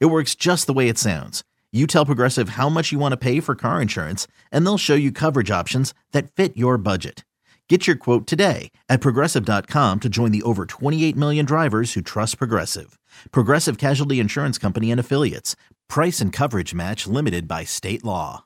It works just the way it sounds. You tell Progressive how much you want to pay for car insurance, and they'll show you coverage options that fit your budget. Get your quote today at progressive.com to join the over 28 million drivers who trust Progressive. Progressive Casualty Insurance Company and Affiliates. Price and coverage match limited by state law.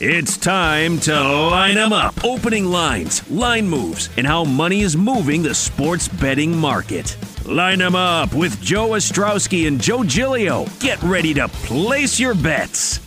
It's time to line them up. Opening lines, line moves, and how money is moving the sports betting market. Line them up with Joe Ostrowski and Joe Giglio. Get ready to place your bets.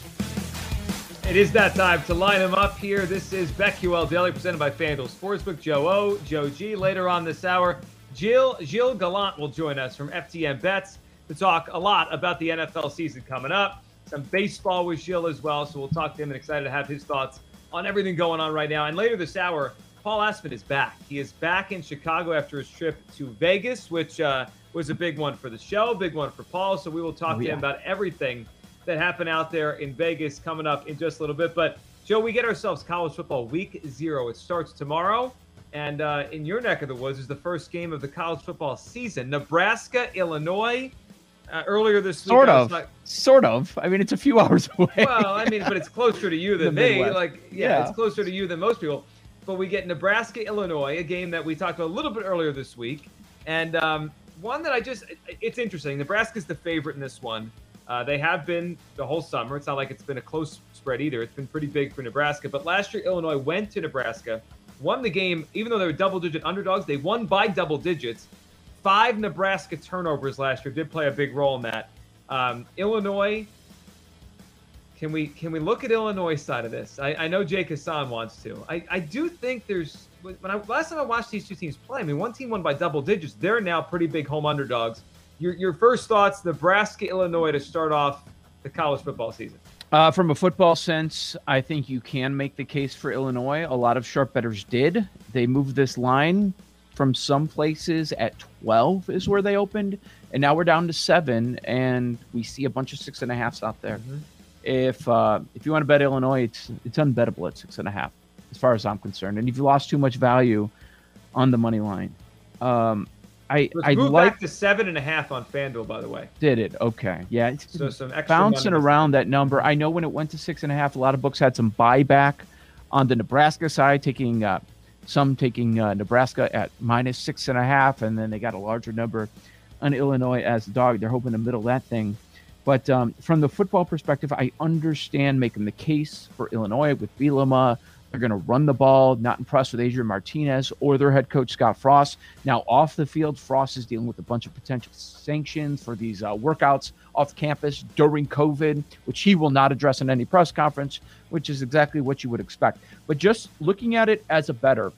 It is that time to line them up here. This is BetQL Daily presented by FanDuel Sportsbook. Joe O, Joe G. Later on this hour, Jill Gilles Gallant will join us from FTN Bets to talk a lot about the NFL season coming up. Some baseball with Gilles as well, so we'll talk to him and excited to have his thoughts on everything going on right now. And later this hour, Paul Aspen is back. He is back in Chicago after his trip to Vegas, which uh, was a big one for the show, big one for Paul. So we will talk oh, to him about everything that happened out there in Vegas coming up in just a little bit. But Joe, we get ourselves college football week zero. It starts tomorrow. And uh, in your neck of the woods is the first game of the college football season. Nebraska, Illinois. Uh, earlier this week, sort of, like, sort of. I mean, it's a few hours away. Well, I mean, but it's closer to you than me. Like, yeah, yeah, it's closer to you than most people. But we get Nebraska, Illinois, a game that we talked about a little bit earlier this week, and um, one that I just, it's interesting. Nebraska's the favorite in this one. Uh, they have been the whole summer. It's not like it's been a close spread either. It's been pretty big for Nebraska. But last year, Illinois went to Nebraska, won the game, even though they were double digit underdogs. They won by double digits. Five Nebraska turnovers last year did play a big role in that. Um, Illinois, can we can we look at Illinois side of this? I, I know Jake Hassan wants to. I, I do think there's when I last time I watched these two teams play, I mean one team won by double digits. They're now pretty big home underdogs your your first thoughts, Nebraska, Illinois, to start off the college football season. Uh, from a football sense, I think you can make the case for Illinois. A lot of sharp bettors did. They moved this line from some places at 12 is where they opened, and now we're down to seven, and we see a bunch of six and a halfs out there. Mm-hmm. If uh, if you want to bet Illinois, it's it's unbettable at six and a half, as far as I'm concerned. And if you lost too much value on the money line, um, I I like back to seven and a half on FanDuel, by the way. Did it? Okay, yeah. So some bouncing around that number. I know when it went to six and a half, a lot of books had some buyback on the Nebraska side, taking uh, some taking uh, Nebraska at minus six and a half, and then they got a larger number on Illinois as a dog. They're hoping to middle that thing. But um, from the football perspective, I understand making the case for Illinois with Bielema they're going to run the ball. Not impressed with Adrian Martinez or their head coach Scott Frost. Now off the field, Frost is dealing with a bunch of potential sanctions for these uh, workouts off campus during COVID, which he will not address in any press conference, which is exactly what you would expect. But just looking at it as a better,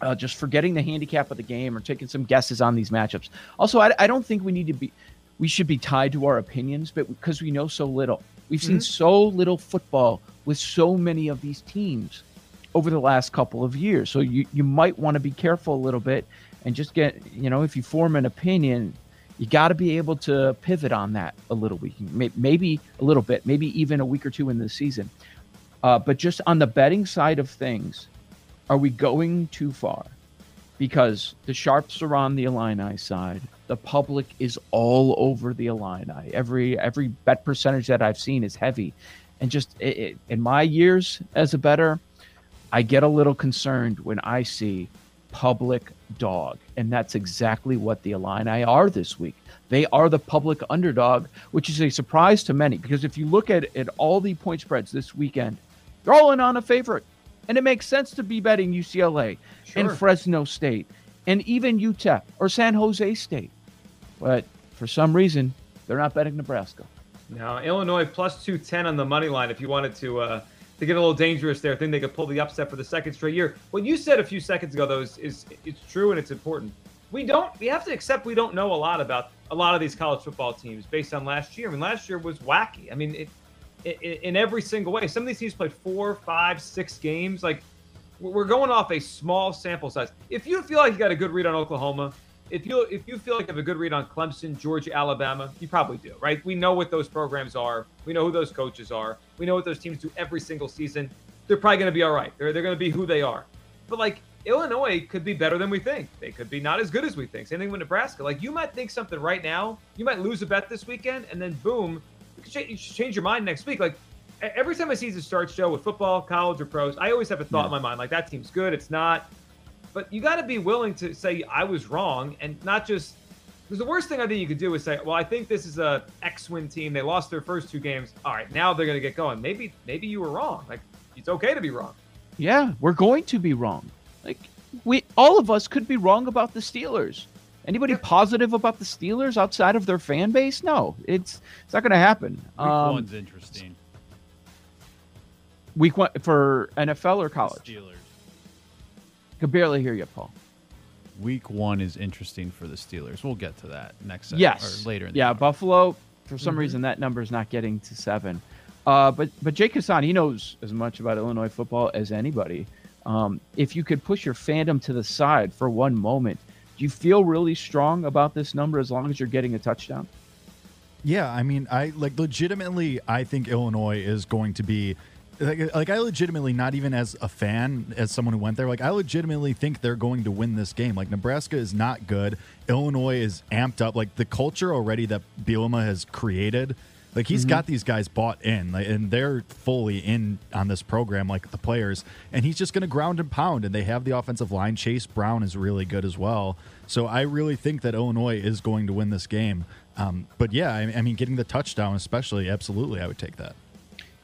uh, just forgetting the handicap of the game or taking some guesses on these matchups. Also, I, I don't think we need to be, we should be tied to our opinions, but because we know so little. We've mm-hmm. seen so little football with so many of these teams over the last couple of years. So you, you might want to be careful a little bit and just get, you know, if you form an opinion, you got to be able to pivot on that a little week, maybe a little bit, maybe even a week or two in the season. Uh, but just on the betting side of things, are we going too far? Because the sharps are on the Illini side. The public is all over the Illini. Every every bet percentage that I've seen is heavy, and just it, it, in my years as a better, I get a little concerned when I see public dog. And that's exactly what the Illini are this week. They are the public underdog, which is a surprise to many because if you look at, at all the point spreads this weekend, they're all in on a favorite. And it makes sense to be betting UCLA sure. and Fresno State and even UTEP or San Jose State. But for some reason, they're not betting Nebraska. Now, Illinois plus 210 on the money line if you wanted to. Uh to get a little dangerous there. I think they could pull the upset for the second straight year. What you said a few seconds ago, though, is, is it's true and it's important. We don't. We have to accept we don't know a lot about a lot of these college football teams based on last year. I mean, last year was wacky. I mean, it, it, in every single way. Some of these teams played four, five, six games. Like we're going off a small sample size. If you feel like you got a good read on Oklahoma, if you if you feel like you have a good read on Clemson, Georgia, Alabama, you probably do, right? We know what those programs are. We know who those coaches are. We know what those teams do every single season. They're probably going to be all right. They're they're going to be who they are. But like Illinois could be better than we think. They could be not as good as we think. Same thing with Nebraska. Like you might think something right now, you might lose a bet this weekend, and then boom, you change your mind next week. Like every time I see the start show with football, college, or pros, I always have a thought yeah. in my mind like that team's good. It's not. But you got to be willing to say I was wrong and not just because the worst thing I think you could do is say, well, I think this is a X-win team. They lost their first two games. All right, now they're going to get going. Maybe maybe you were wrong. Like it's okay to be wrong. Yeah, we're going to be wrong. Like we all of us could be wrong about the Steelers. Anybody positive about the Steelers outside of their fan base? No, it's it's not going to happen. Week um, one's interesting. Week one for NFL or college? The Steelers. Can barely hear you, Paul. Week one is interesting for the Steelers. We'll get to that next. Yes, or later. yeah, Buffalo. For some mm-hmm. reason, that number is not getting to seven. Uh, but but Jake Hassan, he knows as much about Illinois football as anybody. Um, if you could push your fandom to the side for one moment, do you feel really strong about this number as long as you're getting a touchdown? Yeah, I mean, I like legitimately. I think Illinois is going to be like, like I legitimately, not even as a fan, as someone who went there, like I legitimately think they're going to win this game. Like Nebraska is not good. Illinois is amped up. Like the culture already that Bielema has created like he's mm-hmm. got these guys bought in, like, and they're fully in on this program, like the players. And he's just going to ground and pound. And they have the offensive line. Chase Brown is really good as well. So I really think that Illinois is going to win this game. Um, but yeah, I, I mean, getting the touchdown, especially, absolutely, I would take that.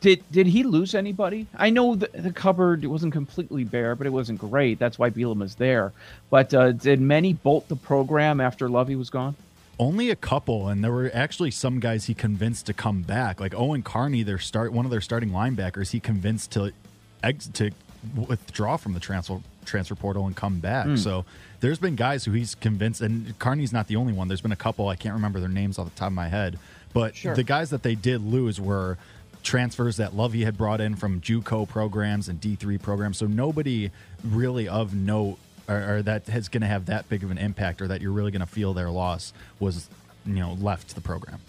Did did he lose anybody? I know the, the cupboard wasn't completely bare, but it wasn't great. That's why Bielema's there. But uh, did many bolt the program after Lovie was gone? Only a couple, and there were actually some guys he convinced to come back, like Owen Carney, their start one of their starting linebackers. He convinced to ex- to withdraw from the transfer transfer portal and come back. Mm. So there's been guys who he's convinced, and Carney's not the only one. There's been a couple I can't remember their names off the top of my head, but sure. the guys that they did lose were transfers that Lovie had brought in from JUCO programs and D3 programs. So nobody really of note or, or that is going to have that big of an impact or that you're really going to feel their loss was you know left the program.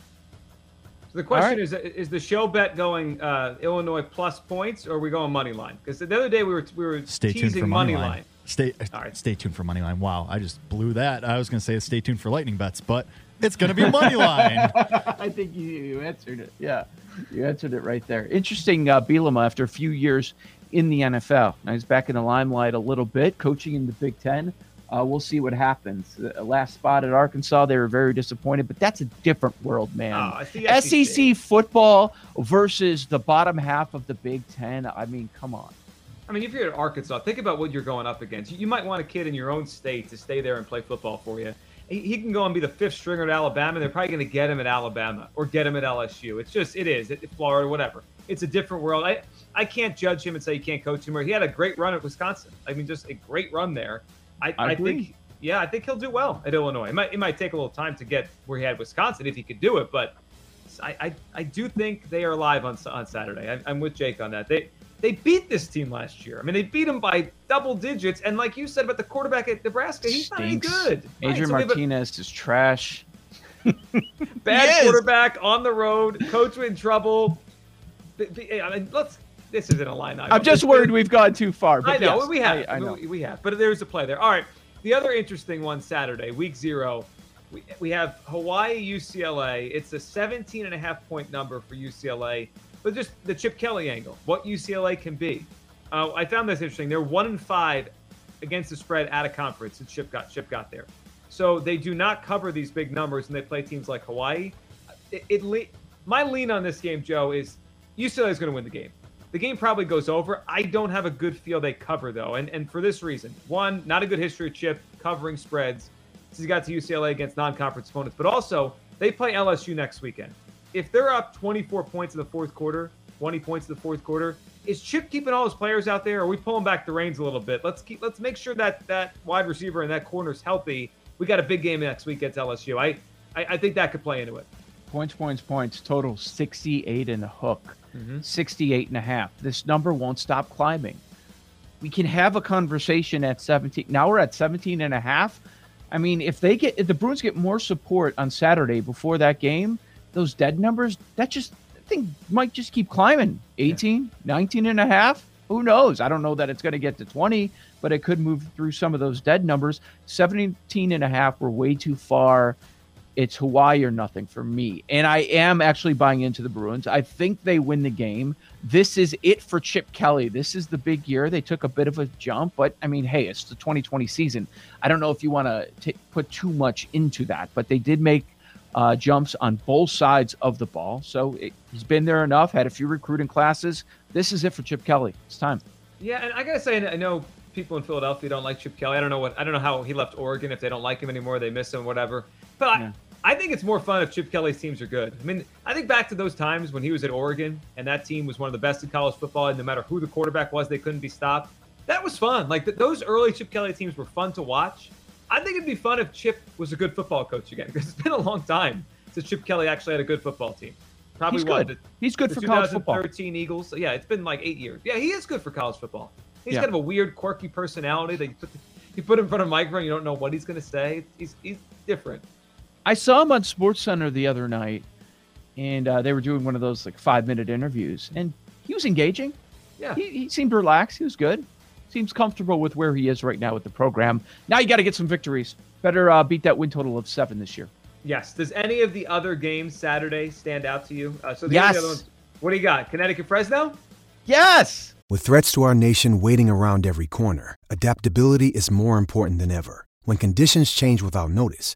So the question right. is: Is the show bet going uh, Illinois plus points, or are we going money line? Because the other day we were we were stay teasing tuned for money, money line. line. Stay right. stay tuned for money line. Wow, I just blew that. I was going to say stay tuned for lightning bets, but it's going to be money line. I think you, you, answered it. Yeah, you answered it right there. Interesting, uh, Bielema after a few years in the NFL. Now he's back in the limelight a little bit, coaching in the Big Ten. Uh, we'll see what happens. The last spot at Arkansas, they were very disappointed, but that's a different world, man. Oh, SEC. Football versus the bottom half of the Big Ten. I mean, come on. I mean, if you're at Arkansas, think about what you're going up against. You might want a kid in your own state to stay there and play football for you. He can go and be the fifth stringer at Alabama. They're probably going to get him at Alabama or get him at LSU. It's just, it is, it, Florida, whatever. It's a different world. I, I can't judge him and say you can't coach him. Or he had a great run at Wisconsin. I mean, just a great run there. I, I, I think, yeah, I think he'll do well at Illinois. It might, it might take a little time to get where he had Wisconsin if he could do it, but I, I, I do think they are live on on Saturday. I, I'm with Jake on that. They they beat this team last year. I mean, they beat them by double digits. And like you said about the quarterback at Nebraska, he's Stinks. not any good. Adrian right? so Martinez a, is trash. bad quarterback on the road, coach in trouble. I mean, let's this isn't a line item. I'm just worried we've gone too far. I know yes, we have. I, I know. We, we, have, but there's a play there. All right. The other interesting one Saturday, week zero, we, we have Hawaii UCLA. It's a 17 and a half point number for UCLA, but just the Chip Kelly angle, what UCLA can be. Uh, I found this interesting. They're one and five against the spread at a conference since Chip got Chip got there. So they do not cover these big numbers, and they play teams like Hawaii. It, it my lean on this game, Joe, is UCLA is going to win the game. The game probably goes over. I don't have a good feel they cover though, and and for this reason: one, not a good history of Chip covering spreads since he got to UCLA against non-conference opponents, but also they play LSU next weekend. If they're up 24 points in the fourth quarter, 20 points in the fourth quarter, is Chip keeping all his players out there? Or are we pulling back the reins a little bit? Let's keep let's make sure that that wide receiver and that corner is healthy. We got a big game next week against LSU. I I, I think that could play into it. Points, points, points. Total 68 and a hook. Mm-hmm. 68 and a half. This number won't stop climbing. We can have a conversation at 17. Now we're at 17 and a half. I mean, if they get if the Bruins get more support on Saturday before that game, those dead numbers, that just I think might just keep climbing. 18, yeah. 19 and a half. Who knows? I don't know that it's going to get to 20, but it could move through some of those dead numbers. 17 and a half were way too far it's Hawaii or nothing for me. And I am actually buying into the Bruins. I think they win the game. This is it for Chip Kelly. This is the big year. They took a bit of a jump, but I mean, hey, it's the 2020 season. I don't know if you want to put too much into that, but they did make uh, jumps on both sides of the ball. So it, he's been there enough, had a few recruiting classes. This is it for Chip Kelly. It's time. Yeah, and I got to say, I know people in Philadelphia don't like Chip Kelly. I don't know what I don't know how he left Oregon. If they don't like him anymore, they miss him, whatever. But yeah. I think it's more fun if Chip Kelly's teams are good. I mean, I think back to those times when he was at Oregon and that team was one of the best in college football, and no matter who the quarterback was, they couldn't be stopped. That was fun. Like th- those early Chip Kelly teams were fun to watch. I think it'd be fun if Chip was a good football coach again because it's been a long time since Chip Kelly actually had a good football team. Probably He's good. The, He's good for college football. 2013 Eagles. Yeah, it's been like eight years. Yeah, he is good for college football. He's yeah. kind of a weird, quirky personality that you put, you put in front of a microphone, you don't know what he's going to say. He's he's different. I saw him on Sports Center the other night, and uh, they were doing one of those like five minute interviews, and he was engaging. Yeah, he, he seemed relaxed. He was good. Seems comfortable with where he is right now with the program. Now you got to get some victories. Better uh, beat that win total of seven this year. Yes. Does any of the other games Saturday stand out to you? Uh, so the yes. Other ones, what do you got? Connecticut Fresno. Yes. With threats to our nation waiting around every corner, adaptability is more important than ever. When conditions change without notice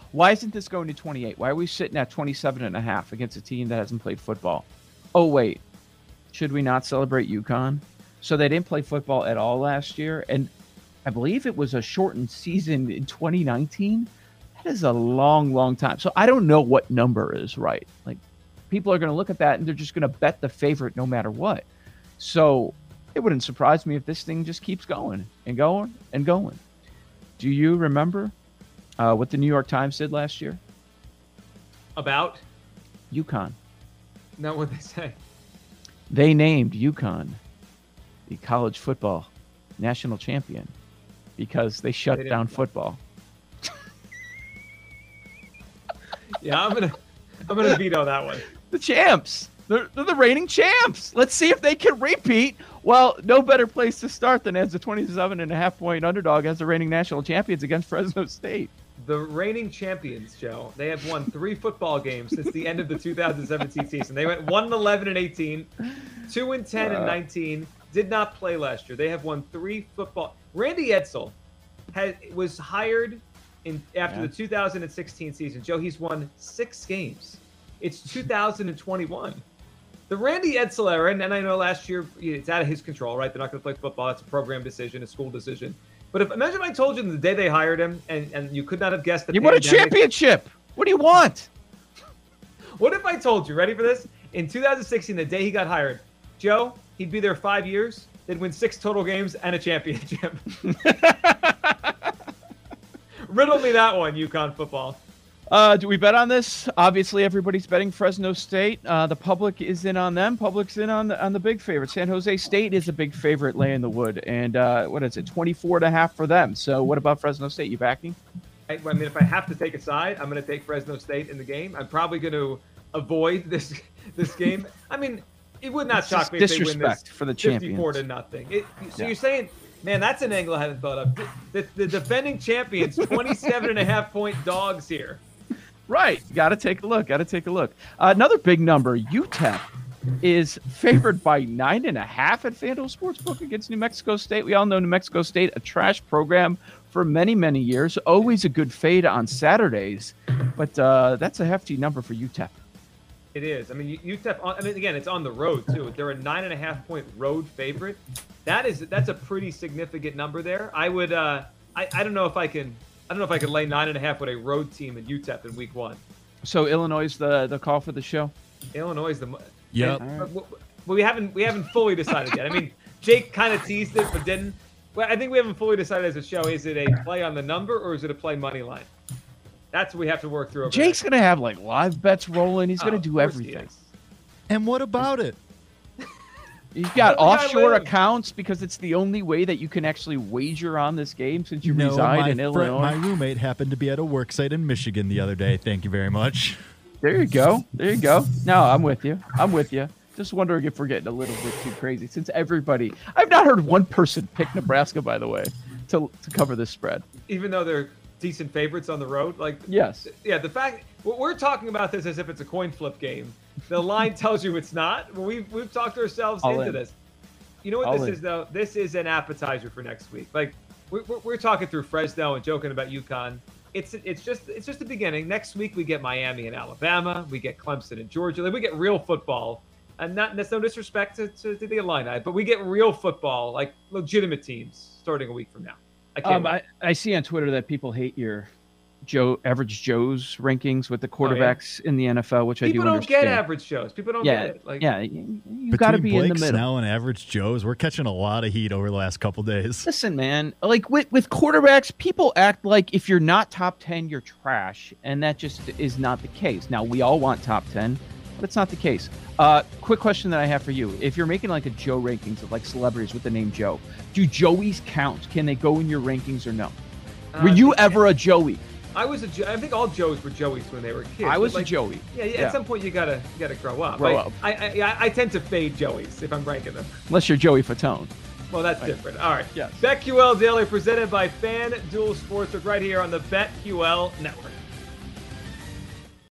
Why isn't this going to 28? Why are we sitting at 27 and a half against a team that hasn't played football? Oh, wait. Should we not celebrate UConn? So they didn't play football at all last year. And I believe it was a shortened season in 2019. That is a long, long time. So I don't know what number is right. Like people are going to look at that and they're just going to bet the favorite no matter what. So it wouldn't surprise me if this thing just keeps going and going and going. Do you remember uh, what the New York Times did last year? About UConn. No, what they say? They named UConn the college football national champion because they shut they down football. yeah, I'm gonna I'm gonna veto that one. The champs. They're, they're the reigning champs. Let's see if they can repeat. Well, no better place to start than as a 27 and a half point underdog as the reigning national champions against Fresno State the reigning champions, Joe. They have won three football games since the end of the 2017 season. They went 1 11 and 18, 2 and 10 and 19. Did not play last year. They have won three football. Randy had, was hired in after yeah. the 2016 season. Joe, he's won six games. It's 2021. The Randy Edsall era, and I know last year it's out of his control, right? They're not going to play football. That's a program decision, a school decision. But if imagine I told you the day they hired him, and, and you could not have guessed that you want a championship. What do you want? what if I told you? Ready for this? In 2016, the day he got hired, Joe, he'd be there five years. They'd win six total games and a championship. Riddle me that one, UConn football. Uh, do we bet on this? Obviously, everybody's betting Fresno State. Uh, the public is in on them. Public's in on the on the big favorite. San Jose State is a big favorite, laying the wood, and uh, what is it, 24 and a half for them. So, what about Fresno State? You backing? I, I mean, if I have to take a side, I'm going to take Fresno State in the game. I'm probably going to avoid this this game. I mean, it would not shock me if they win this for the 54 to nothing. It, so yeah. you're saying Man, that's an angle I haven't thought of. The, the, the defending champions, 27 and a half point dogs here. Right. Got to take a look. Got to take a look. Uh, another big number UTEP is favored by nine and a half at FanDuel Sportsbook against New Mexico State. We all know New Mexico State, a trash program for many, many years. Always a good fade on Saturdays, but uh, that's a hefty number for UTEP. It is. I mean, UTEP. I mean, again, it's on the road too. They're a nine and a half point road favorite. That is that's a pretty significant number there. I would. Uh, I I don't know if I can. I don't know if I could lay nine and a half with a road team in UTEP in week one. So Illinois is the the call for the show. Illinois is the. Yeah. Well, we haven't we haven't fully decided yet. I mean, Jake kind of teased it, but didn't. Well, I think we haven't fully decided as a show. Is it a play on the number or is it a play money line? That's what we have to work through. Jake's gonna have like live bets rolling. He's gonna oh, do everything. And what about it? He's got offshore accounts because it's the only way that you can actually wager on this game since you no, reside in Illinois. My roommate happened to be at a work site in Michigan the other day. Thank you very much. There you go. There you go. No, I'm with you. I'm with you. Just wondering if we're getting a little bit too crazy since everybody. I've not heard one person pick Nebraska, by the way, to to cover this spread. Even though they're decent favorites on the road, like yes, yeah. The fact we're talking about this as if it's a coin flip game the line tells you it's not. We've we've talked ourselves All into in. this. You know what All this in. is though? This is an appetizer for next week. Like we're, we're, talking through Fresno and joking about UConn. It's it's just it's just the beginning. Next week we get Miami and Alabama. We get Clemson and Georgia. Like, we get real football. And not that's no disrespect to, to, to the Illini, but we get real football, like legitimate teams, starting a week from now. I can't. Um, I, I see on Twitter that people hate your Joe average Joe's rankings with the quarterbacks oh, yeah. in the NFL, which People I do don't understand. get average Joes. People don't yeah, get it. Like, yeah, you, you got to be Blake in the middle. Snell and average Joes, we're catching a lot of heat over the last couple days. Listen, man, like with with quarterbacks, people act like if you're not top ten, you're trash, and that just is not the case. Now we all want top ten, but it's not the case. Uh, quick question that I have for you: If you're making like a Joe rankings of like celebrities with the name Joe, do Joeys count? Can they go in your rankings or no? Uh, Were you ever a Joey? I was a. I think all Joes were Joeys when they were kids. I was like, a Joey. Yeah, yeah, At some point, you gotta you gotta grow up. Grow I, up. I, I, I tend to fade Joeys if I'm ranking them. Unless you're Joey Fatone. Well, that's right. different. All right. Yes. BetQL Daily presented by FanDuel Sportsbook right here on the BetQL Network.